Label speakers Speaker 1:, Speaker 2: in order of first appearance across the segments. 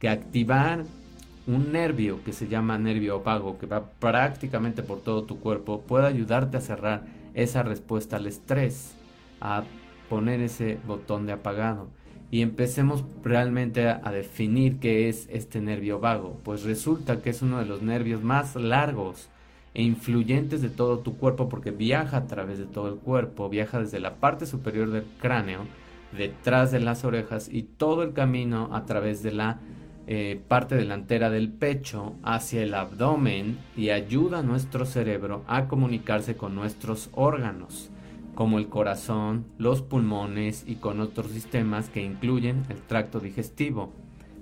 Speaker 1: que activar un nervio que se llama nervio vago, que va prácticamente por todo tu cuerpo, puede ayudarte a cerrar esa respuesta al estrés, a poner ese botón de apagado. Y empecemos realmente a, a, definir qué es este nervio vago. Pues resulta que es uno de los nervios más largos e influyentes de todo tu cuerpo porque viaja a través de todo el cuerpo, viaja desde la parte superior del cráneo, detrás de las orejas y todo el camino a través de la eh, parte delantera del pecho hacia el abdomen y ayuda a nuestro cerebro a comunicarse con nuestros órganos, como el corazón, los pulmones y con otros sistemas que incluyen el tracto digestivo.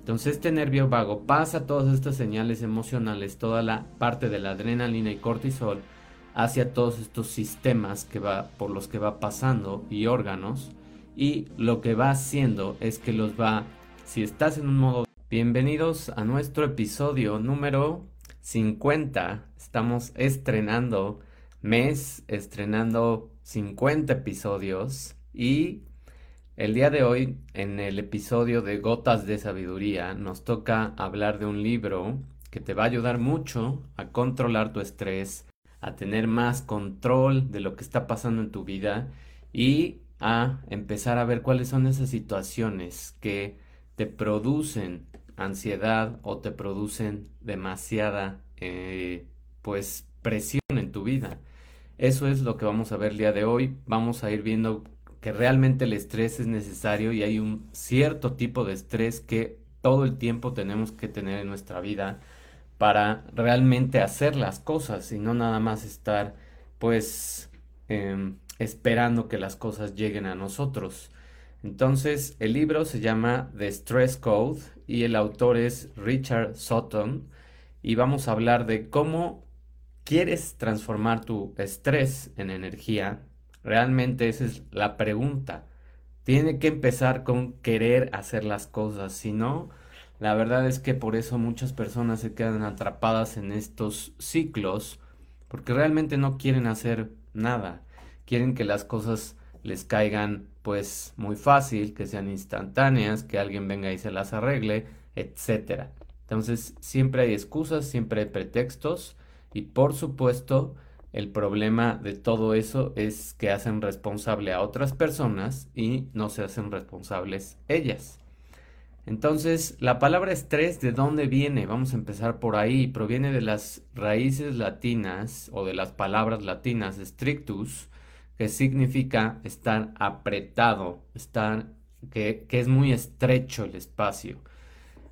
Speaker 1: Entonces este nervio vago pasa todas estas señales emocionales, toda la parte de la adrenalina y cortisol hacia todos estos sistemas que va por los que va pasando y órganos y lo que va haciendo es que los va si estás en un modo Bienvenidos a nuestro episodio número 50. Estamos estrenando mes, estrenando 50 episodios y el día de hoy en el episodio de Gotas de Sabiduría nos toca hablar de un libro que te va a ayudar mucho a controlar tu estrés, a tener más control de lo que está pasando en tu vida y a empezar a ver cuáles son esas situaciones que te producen ansiedad o te producen demasiada eh, pues presión en tu vida. Eso es lo que vamos a ver el día de hoy. Vamos a ir viendo que realmente el estrés es necesario y hay un cierto tipo de estrés que todo el tiempo tenemos que tener en nuestra vida para realmente hacer las cosas y no nada más estar pues em, esperando que las cosas lleguen a nosotros. Entonces, el libro se llama The Stress Code y el autor es Richard Sutton y vamos a hablar de cómo quieres transformar tu estrés en energía. Realmente esa es la pregunta. Tiene que empezar con querer hacer las cosas, si no, la verdad es que por eso muchas personas se quedan atrapadas en estos ciclos porque realmente no quieren hacer nada. Quieren que las cosas les caigan pues muy fácil, que sean instantáneas, que alguien venga y se las arregle, etcétera. Entonces, siempre hay excusas, siempre hay pretextos y por supuesto, el problema de todo eso es que hacen responsable a otras personas y no se hacen responsables ellas. Entonces, la palabra estrés, ¿de dónde viene? Vamos a empezar por ahí. Proviene de las raíces latinas o de las palabras latinas strictus, que significa estar apretado, estar, que, que es muy estrecho el espacio.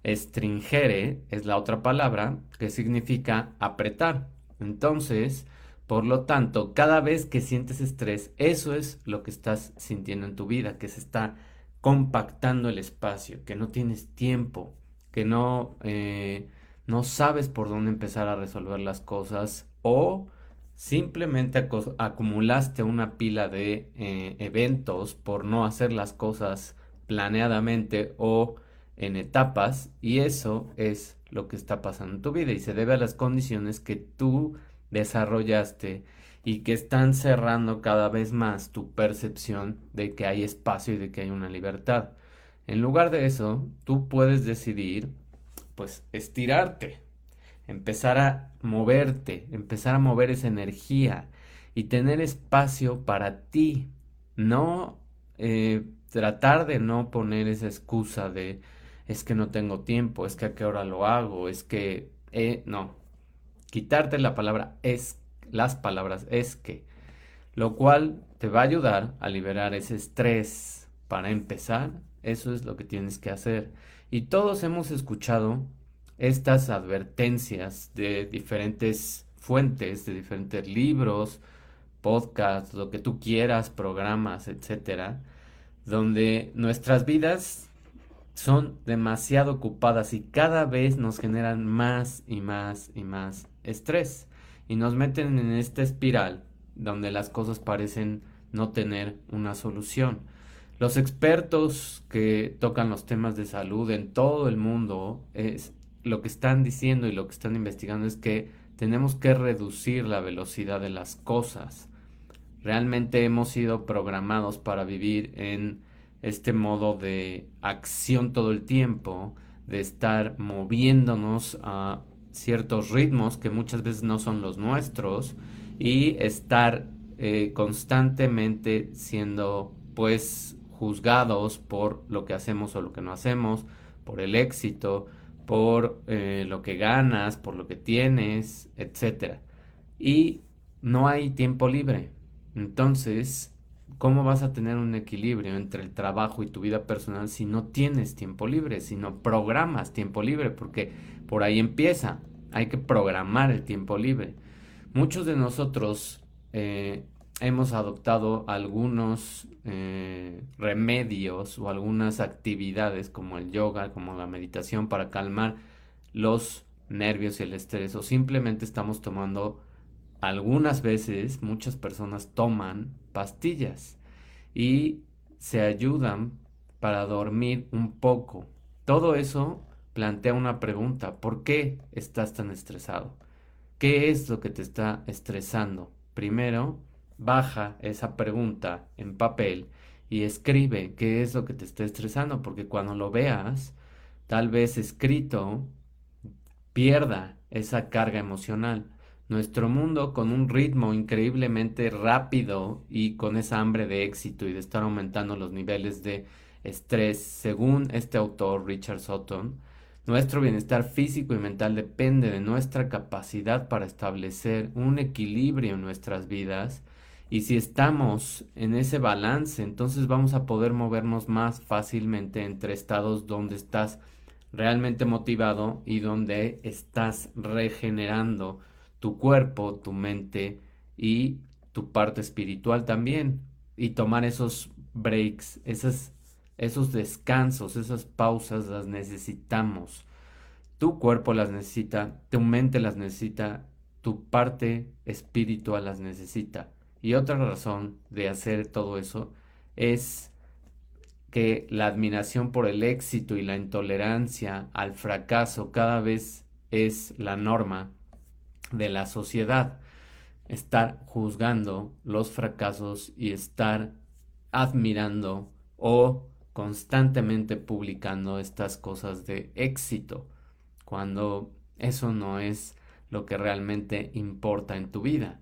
Speaker 1: Estringere es la otra palabra que significa apretar. Entonces, por lo tanto, cada vez que sientes estrés, eso es lo que estás sintiendo en tu vida, que se está compactando el espacio, que no tienes tiempo, que no, eh, no sabes por dónde empezar a resolver las cosas o simplemente acumulaste una pila de eh, eventos por no hacer las cosas planeadamente o en etapas y eso es lo que está pasando en tu vida y se debe a las condiciones que tú desarrollaste y que están cerrando cada vez más tu percepción de que hay espacio y de que hay una libertad. En lugar de eso, tú puedes decidir pues estirarte, empezar a moverte, empezar a mover esa energía y tener espacio para ti, no eh, tratar de no poner esa excusa de es que no tengo tiempo, es que a qué hora lo hago, es que eh, no, quitarte la palabra es, las palabras es que, lo cual te va a ayudar a liberar ese estrés. Para empezar, eso es lo que tienes que hacer. Y todos hemos escuchado estas advertencias de diferentes fuentes, de diferentes libros, podcasts, lo que tú quieras, programas, etcétera, donde nuestras vidas son demasiado ocupadas y cada vez nos generan más y más y más estrés y nos meten en esta espiral donde las cosas parecen no tener una solución. Los expertos que tocan los temas de salud en todo el mundo es, lo que están diciendo y lo que están investigando es que tenemos que reducir la velocidad de las cosas. Realmente hemos sido programados para vivir en este modo de acción todo el tiempo, de estar moviéndonos a ciertos ritmos que muchas veces no son los nuestros y estar eh, constantemente siendo pues juzgados por lo que hacemos o lo que no hacemos, por el éxito, por eh, lo que ganas, por lo que tienes, etc. Y no hay tiempo libre. Entonces, ¿cómo vas a tener un equilibrio entre el trabajo y tu vida personal si no tienes tiempo libre, si no programas tiempo libre? Porque por ahí empieza. Hay que programar el tiempo libre. Muchos de nosotros eh, hemos adoptado algunos eh, remedios o algunas actividades como el yoga, como la meditación para calmar los nervios y el estrés o simplemente estamos tomando algunas veces muchas personas toman pastillas y se ayudan para dormir un poco. Todo eso plantea una pregunta, ¿por qué estás tan estresado? ¿Qué es lo que te está estresando? Primero, baja esa pregunta en papel y escribe qué es lo que te está estresando, porque cuando lo veas, tal vez escrito, pierda esa carga emocional. Nuestro mundo con un ritmo increíblemente rápido y con esa hambre de éxito y de estar aumentando los niveles de estrés, según este autor Richard Sutton, nuestro bienestar físico y mental depende de nuestra capacidad para establecer un equilibrio en nuestras vidas y si estamos en ese balance, entonces vamos a poder movernos más fácilmente entre estados donde estás realmente motivado y donde estás regenerando tu cuerpo, tu mente y tu parte espiritual también. Y tomar esos breaks, esos descansos, esas pausas las necesitamos. Tu cuerpo las necesita, tu mente las necesita, tu parte espiritual las necesita. Y otra razón de hacer todo eso es que la admiración por el éxito y la intolerancia al fracaso cada vez es la norma de la sociedad. Estar juzgando los fracasos y estar admirando o constantemente publicando estas cosas de éxito, cuando eso no es lo que realmente importa en tu vida.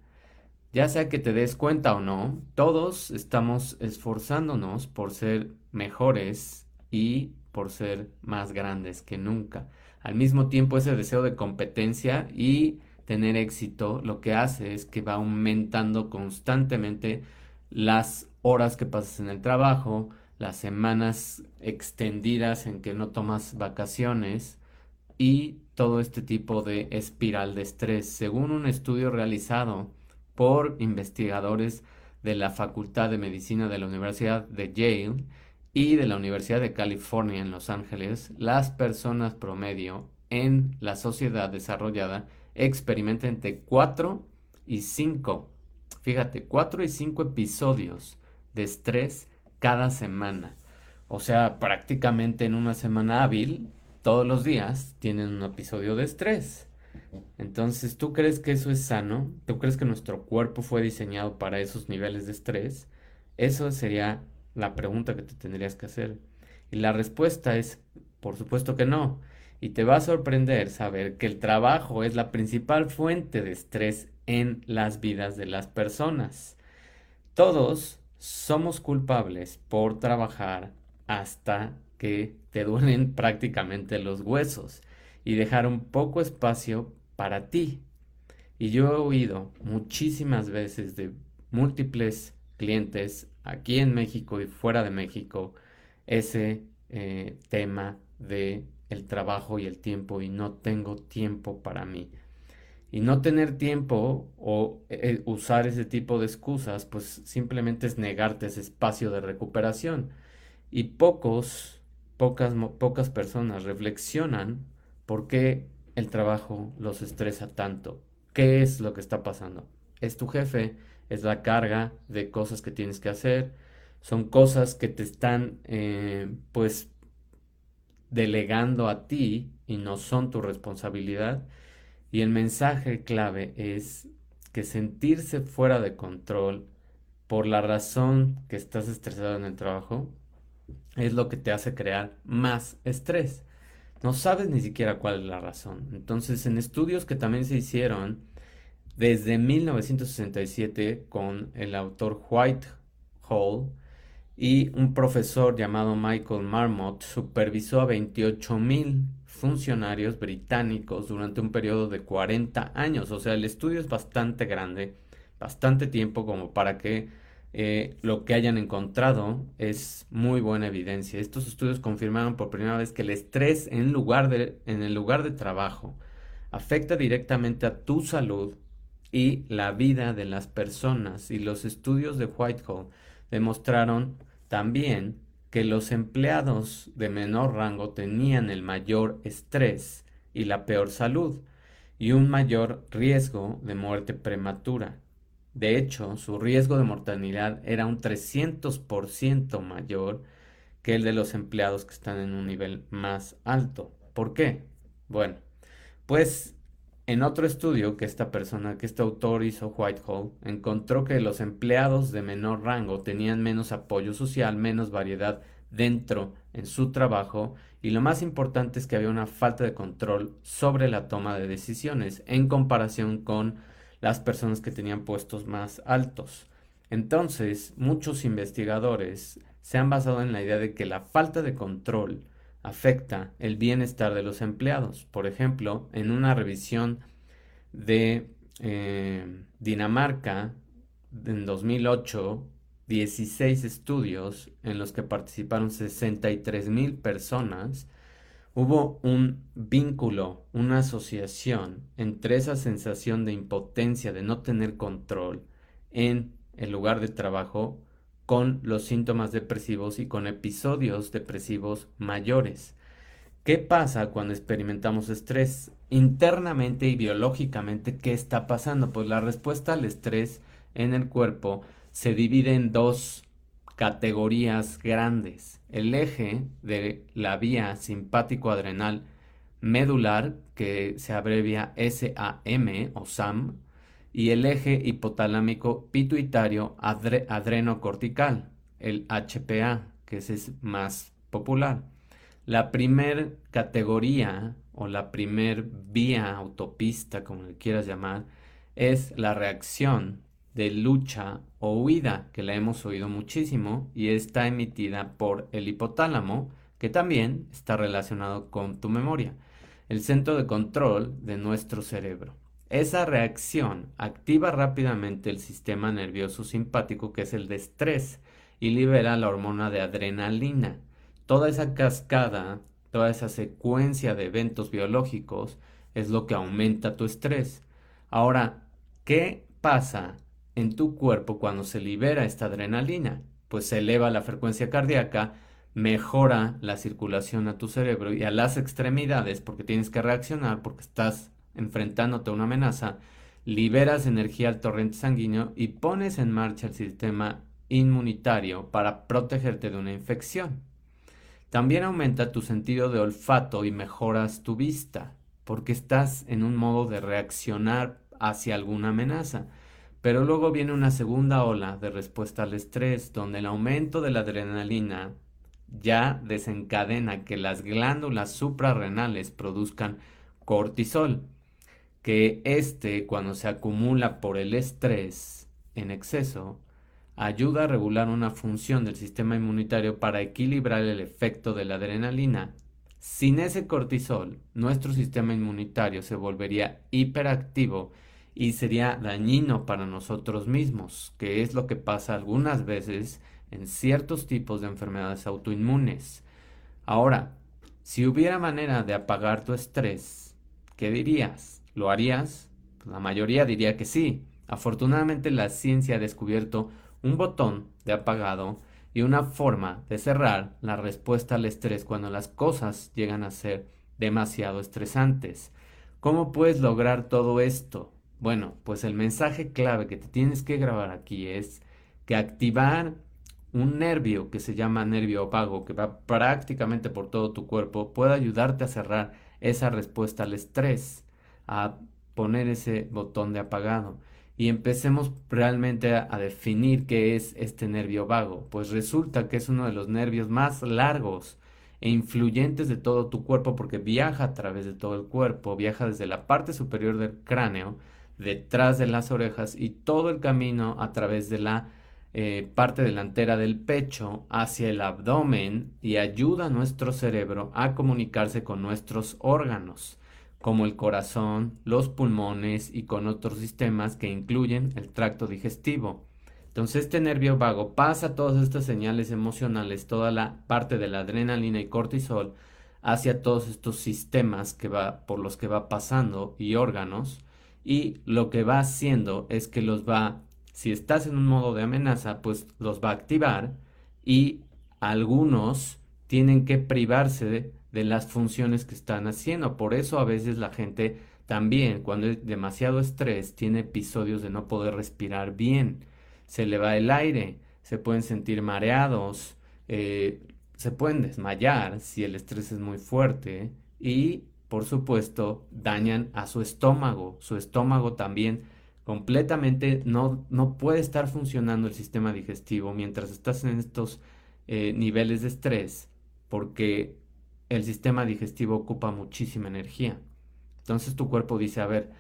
Speaker 1: Ya sea que te des cuenta o no, todos estamos esforzándonos por ser mejores y por ser más grandes que nunca. Al mismo tiempo ese deseo de competencia y tener éxito lo que hace es que va aumentando constantemente las horas que pasas en el trabajo, las semanas extendidas en que no tomas vacaciones y todo este tipo de espiral de estrés. Según un estudio realizado por investigadores de la Facultad de Medicina de la Universidad de Yale y de la Universidad de California en Los Ángeles, las personas promedio en la sociedad desarrollada experimentan entre 4 y 5, fíjate, 4 y 5 episodios de estrés cada semana. O sea, prácticamente en una semana hábil, todos los días tienen un episodio de estrés. Entonces, ¿tú crees que eso es sano? ¿Tú crees que nuestro cuerpo fue diseñado para esos niveles de estrés? Eso sería la pregunta que te tendrías que hacer. Y la respuesta es, por supuesto que no. Y te va a sorprender saber que el trabajo es la principal fuente de estrés en las vidas de las personas. Todos somos culpables por trabajar hasta que te duelen prácticamente los huesos y dejar un poco espacio para ti. Y yo he oído muchísimas veces de múltiples clientes aquí en México y fuera de México ese eh, tema de el trabajo y el tiempo y no tengo tiempo para mí. Y no tener tiempo o eh, usar ese tipo de excusas, pues simplemente es negarte ese espacio de recuperación. Y pocos, pocas, pocas personas reflexionan por qué el trabajo los estresa tanto. ¿Qué es lo que está pasando? Es tu jefe, es la carga de cosas que tienes que hacer, son cosas que te están eh, pues delegando a ti y no son tu responsabilidad. Y el mensaje clave es que sentirse fuera de control por la razón que estás estresado en el trabajo es lo que te hace crear más estrés. No sabes ni siquiera cuál es la razón. Entonces, en estudios que también se hicieron desde 1967 con el autor White Hall y un profesor llamado Michael Marmot supervisó a 28 mil funcionarios británicos durante un periodo de 40 años. O sea, el estudio es bastante grande, bastante tiempo como para que eh, lo que hayan encontrado es muy buena evidencia. Estos estudios confirmaron por primera vez que el estrés en, lugar de, en el lugar de trabajo afecta directamente a tu salud y la vida de las personas. Y los estudios de Whitehall demostraron también que los empleados de menor rango tenían el mayor estrés y la peor salud y un mayor riesgo de muerte prematura. De hecho, su riesgo de mortalidad era un 300% mayor que el de los empleados que están en un nivel más alto. ¿Por qué? Bueno, pues en otro estudio que esta persona, que este autor hizo Whitehall, encontró que los empleados de menor rango tenían menos apoyo social, menos variedad dentro en su trabajo y lo más importante es que había una falta de control sobre la toma de decisiones en comparación con las personas que tenían puestos más altos. Entonces, muchos investigadores se han basado en la idea de que la falta de control afecta el bienestar de los empleados. Por ejemplo, en una revisión de eh, Dinamarca en 2008, 16 estudios en los que participaron 63 mil personas, hubo un vínculo, una asociación entre esa sensación de impotencia, de no tener control en el lugar de trabajo con los síntomas depresivos y con episodios depresivos mayores. ¿Qué pasa cuando experimentamos estrés? Internamente y biológicamente, ¿qué está pasando? Pues la respuesta al estrés en el cuerpo se divide en dos categorías grandes. El eje de la vía simpático-adrenal medular, que se abrevia SAM o SAM, y el eje hipotalámico pituitario adrenocortical, el HPA, que es más popular. La primer categoría o la primer vía autopista, como le quieras llamar, es la reacción de lucha o huida, que la hemos oído muchísimo y está emitida por el hipotálamo, que también está relacionado con tu memoria, el centro de control de nuestro cerebro. Esa reacción activa rápidamente el sistema nervioso simpático, que es el de estrés, y libera la hormona de adrenalina. Toda esa cascada, toda esa secuencia de eventos biológicos es lo que aumenta tu estrés. Ahora, ¿qué pasa en tu cuerpo cuando se libera esta adrenalina? Pues se eleva la frecuencia cardíaca, mejora la circulación a tu cerebro y a las extremidades porque tienes que reaccionar porque estás enfrentándote a una amenaza, liberas energía al torrente sanguíneo y pones en marcha el sistema inmunitario para protegerte de una infección. También aumenta tu sentido de olfato y mejoras tu vista, porque estás en un modo de reaccionar hacia alguna amenaza. Pero luego viene una segunda ola de respuesta al estrés, donde el aumento de la adrenalina ya desencadena que las glándulas suprarrenales produzcan cortisol, que este, cuando se acumula por el estrés en exceso, ayuda a regular una función del sistema inmunitario para equilibrar el efecto de la adrenalina. Sin ese cortisol, nuestro sistema inmunitario se volvería hiperactivo y sería dañino para nosotros mismos, que es lo que pasa algunas veces en ciertos tipos de enfermedades autoinmunes. Ahora, si hubiera manera de apagar tu estrés, ¿qué dirías? ¿Lo harías? la mayoría diría que sí. Afortunadamente la ciencia ha descubierto un botón de apagado y una forma de cerrar la respuesta al estrés cuando las cosas llegan a ser demasiado estresantes. ¿Cómo puedes lograr todo esto? Bueno, pues el mensaje clave que te tienes que grabar aquí es que activar un nervio que se llama nervio opago, que va prácticamente por todo tu cuerpo, puede ayudarte a cerrar esa respuesta al estrés a poner ese botón de apagado y empecemos realmente a, definir qué es este nervio vago. Pues resulta que es uno de los nervios más largos e influyentes de todo tu cuerpo porque viaja a través de todo el cuerpo, viaja desde la parte superior del cráneo, detrás de las orejas y todo el camino a través de la eh, parte delantera del pecho hacia el abdomen y ayuda a nuestro cerebro a comunicarse con nuestros órganos como el corazón, los pulmones y con otros sistemas que incluyen el tracto digestivo. Entonces este nervio vago pasa todas estas señales emocionales, toda la parte de la adrenalina y cortisol hacia todos estos sistemas que va, por los que va pasando y órganos y lo que va haciendo es que los va, si estás en un modo de amenaza, pues los va a activar y algunos tienen que privarse de, las funciones que están haciendo. Por eso a veces la gente también, cuando es demasiado estrés, tiene episodios de no poder respirar bien se le va el aire, se pueden sentir mareados, eh, se pueden desmayar si el estrés es muy fuerte y, por supuesto, dañan a su estómago. Su estómago también completamente no, no puede estar funcionando el sistema digestivo mientras estás en estos eh, niveles de estrés porque el sistema digestivo ocupa muchísima energía. Entonces tu cuerpo dice, a ver,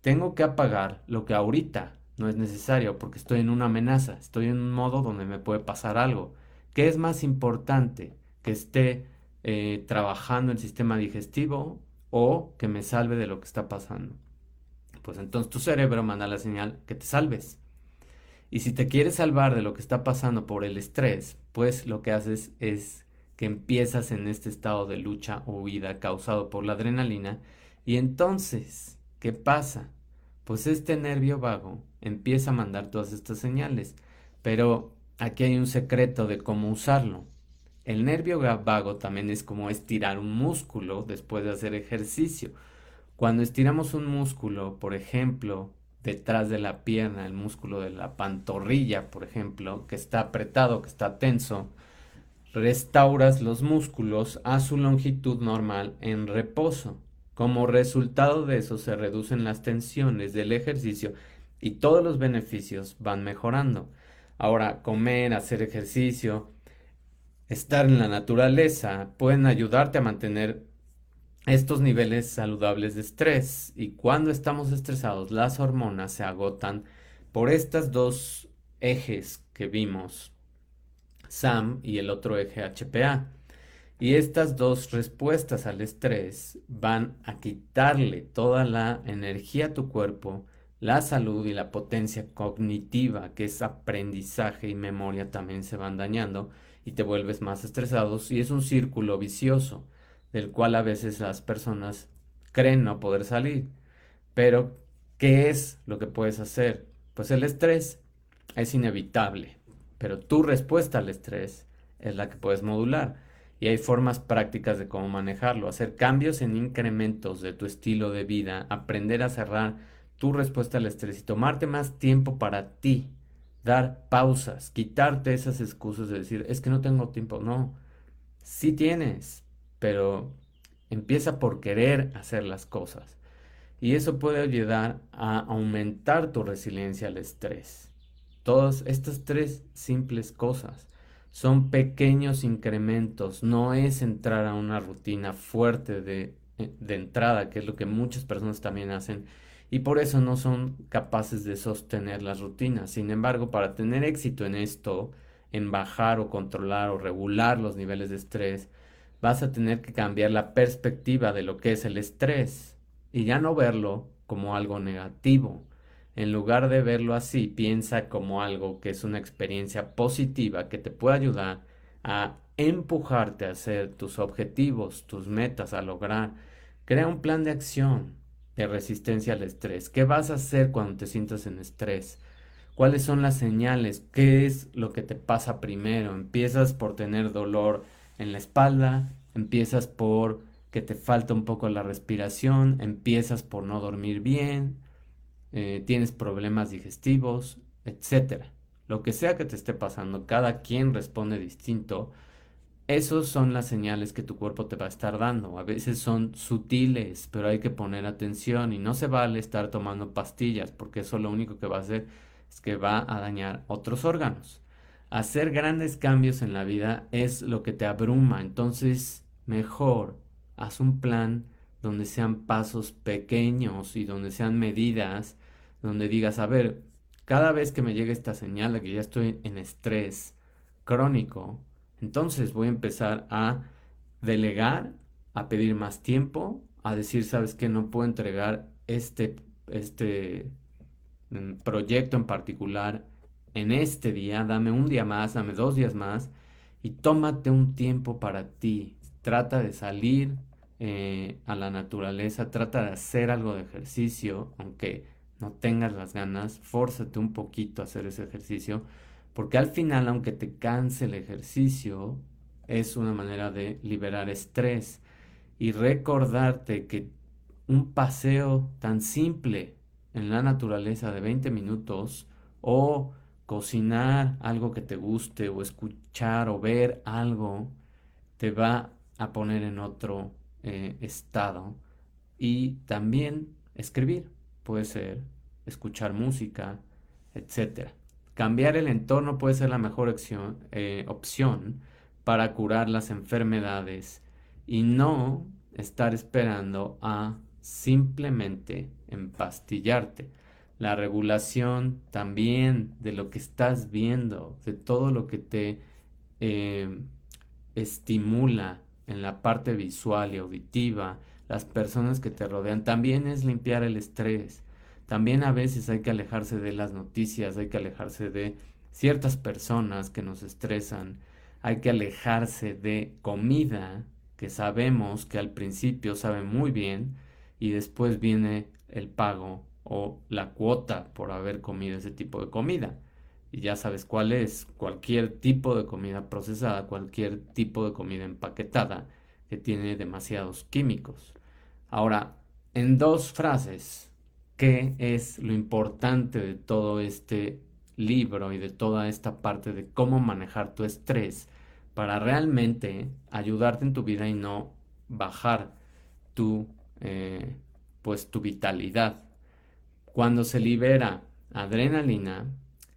Speaker 1: tengo que apagar lo que ahorita no es necesario porque estoy en una amenaza, estoy en un modo donde me puede pasar algo. ¿Qué es más importante? ¿Que esté eh, trabajando el sistema digestivo o que me salve de lo que está pasando? Pues entonces tu cerebro manda la señal que te salves. Y si te quieres salvar de lo que está pasando por el estrés, pues lo que haces es que empiezas en este estado de lucha o huida causado por la adrenalina. Y entonces, ¿qué pasa? Pues este nervio vago empieza a mandar todas estas señales. Pero aquí hay un secreto de cómo usarlo. El nervio vago también es como estirar un músculo después de hacer ejercicio. Cuando estiramos un músculo, por ejemplo, detrás de la pierna, el músculo de la pantorrilla, por ejemplo, que está apretado, que está tenso, restauras los músculos a su longitud normal en reposo. Como resultado de eso se reducen las tensiones del ejercicio y todos los beneficios van mejorando. Ahora, comer, hacer ejercicio, estar en la naturaleza pueden ayudarte a mantener estos niveles saludables de estrés y cuando estamos estresados las hormonas se agotan por estas dos ejes que vimos, SAM y el otro eje HPA. Y estas dos respuestas al estrés van a quitarle toda la energía a tu cuerpo la salud y la potencia cognitiva, que es aprendizaje y memoria, también se van dañando y te vuelves más estresados y es un círculo vicioso del cual a veces las personas creen no poder salir. Pero, ¿qué es lo que puedes hacer? Pues el estrés es inevitable, pero tu respuesta al estrés es la que puedes modular. Y hay formas prácticas de cómo manejarlo, hacer cambios en incrementos de tu estilo de vida, aprender a cerrar tu respuesta al estrés y tomarte más tiempo para ti, dar pausas, quitarte esas excusas de decir, es que no tengo tiempo. No, sí tienes, pero empieza por querer hacer las cosas. Y eso puede ayudar a aumentar tu resiliencia al estrés. Todas estas tres simples cosas son pequeños incrementos, no es entrar a una rutina fuerte de, de entrada, que es lo que muchas personas también hacen y por eso no son capaces de sostener las rutinas. Sin embargo, para tener éxito en esto, en bajar o controlar o regular los niveles de estrés, vas a tener que cambiar la perspectiva de lo que es el estrés y ya no verlo como algo negativo. En lugar de verlo así, piensa como algo que es una experiencia positiva que te puede ayudar a empujarte a hacer tus objetivos, tus metas, a lograr. Crea un plan de acción resistencia al estrés. ¿Qué vas a hacer cuando te sientas en estrés? ¿Cuáles son las señales? ¿Qué es lo que te pasa primero? ¿Empiezas por tener dolor en la espalda? ¿Empiezas por que te falta un poco la respiración? ¿Empiezas por no dormir bien? Eh, ¿Tienes problemas digestivos? Etcétera. Lo que sea que te esté pasando, cada quien responde distinto esas son las señales que tu cuerpo te va a estar dando. A veces son sutiles, pero hay que poner atención y no se vale estar tomando pastillas porque eso lo único que va a hacer es que va a dañar otros órganos. Hacer grandes cambios en la vida es lo que te abruma, entonces mejor haz un plan donde sean pasos pequeños y donde sean medidas, donde digas, a ver, cada vez que me llegue esta señal de que ya estoy en estrés crónico, entonces voy a empezar a delegar, a pedir más tiempo, a decir, sabes que no puedo entregar este, este mm, proyecto en particular en este día, dame un día más, dame dos días más y tómate un tiempo para ti. Trata de salir eh, a la naturaleza, trata de hacer algo de ejercicio, aunque no tengas las ganas, fórzate un poquito a hacer ese ejercicio, porque al final, aunque te canse el ejercicio, es una manera de liberar estrés y recordarte que un paseo tan simple en la naturaleza de 20 minutos o cocinar algo que te guste o escuchar o ver algo te va a poner en otro eh, estado. Y también escribir puede ser escuchar música etcétera cambiar el entorno puede ser la mejor eh, opción para curar las enfermedades y no estar esperando a simplemente empastillarte la regulación también de lo que estás viendo, de todo lo que te eh, estimula en la parte visual y auditiva, las personas que te rodean, también es limpiar el estrés. También a veces hay que alejarse de las noticias, hay que alejarse de ciertas personas que nos estresan, hay que alejarse de comida que sabemos que al principio sabe muy bien y después viene el pago o la cuota por haber comido ese tipo de comida. Y ya sabes cuál es, cualquier tipo de comida procesada, cualquier tipo de comida empaquetada que tiene demasiados químicos. Ahora, en dos frases, ¿qué es lo importante de todo este libro y de toda esta parte de cómo manejar tu estrés para realmente ayudarte en tu vida y no bajar tu, eh, pues, tu vitalidad? Cuando se libera adrenalina,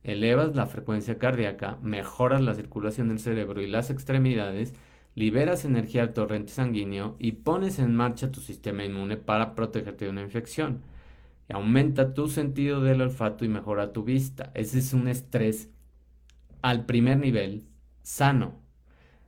Speaker 1: elevas la frecuencia cardíaca, mejoras la circulación del cerebro y las extremidades, liberas energía al torrente sanguíneo y pones en marcha tu sistema inmune para protegerte de una infección. Aumenta tu sentido del olfato y mejora tu vista. Ese es un estrés al primer nivel sano.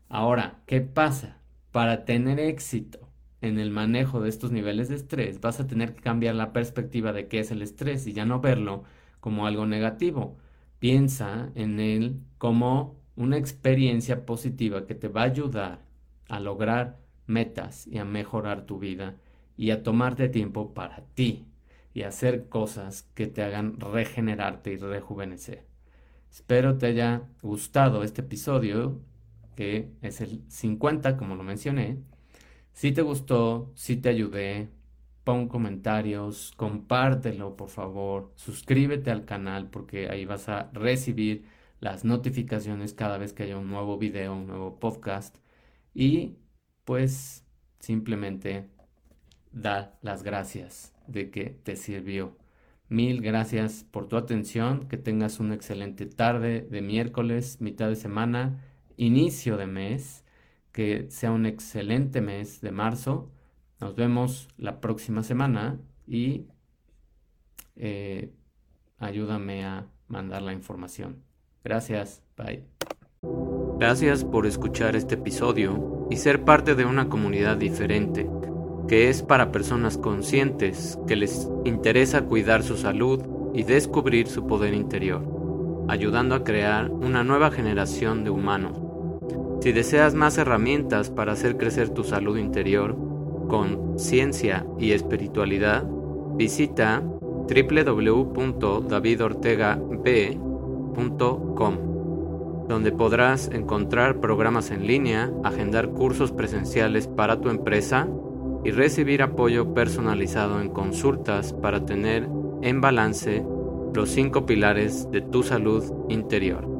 Speaker 1: Ahora, ¿qué pasa? Para tener éxito en el manejo de estos niveles de estrés, vas a tener que cambiar la perspectiva de qué es el estrés y ya no verlo como algo negativo. Piensa en él como una experiencia positiva que te va a ayudar a lograr metas y a mejorar tu vida y a tomarte tiempo para ti y hacer cosas que te hagan regenerarte y rejuvenecer. Espero te haya gustado este episodio, que es el 50, como lo mencioné, si te gustó, si te ayudé, pon comentarios, compártelo por favor, suscríbete al canal porque ahí vas a recibir las notificaciones cada vez que haya un nuevo video, un nuevo podcast. Y pues simplemente da las gracias de que te sirvió. Mil gracias por tu atención, que tengas una excelente tarde de miércoles, mitad de semana, inicio de mes que sea un excelente mes de marzo. Nos vemos la próxima semana y eh, ayúdame a mandar la información. Gracias, bye. Gracias por escuchar este episodio y ser parte de una comunidad diferente, que es para personas conscientes que les interesa cuidar su salud y descubrir su poder interior, ayudando a crear una nueva generación de humanos. Si deseas más herramientas para hacer crecer tu salud interior con ciencia y espiritualidad, visita www.davidortegab.com, donde podrás encontrar programas en línea, agendar cursos presenciales para tu empresa y recibir apoyo personalizado en consultas para tener en balance los cinco pilares de tu salud interior.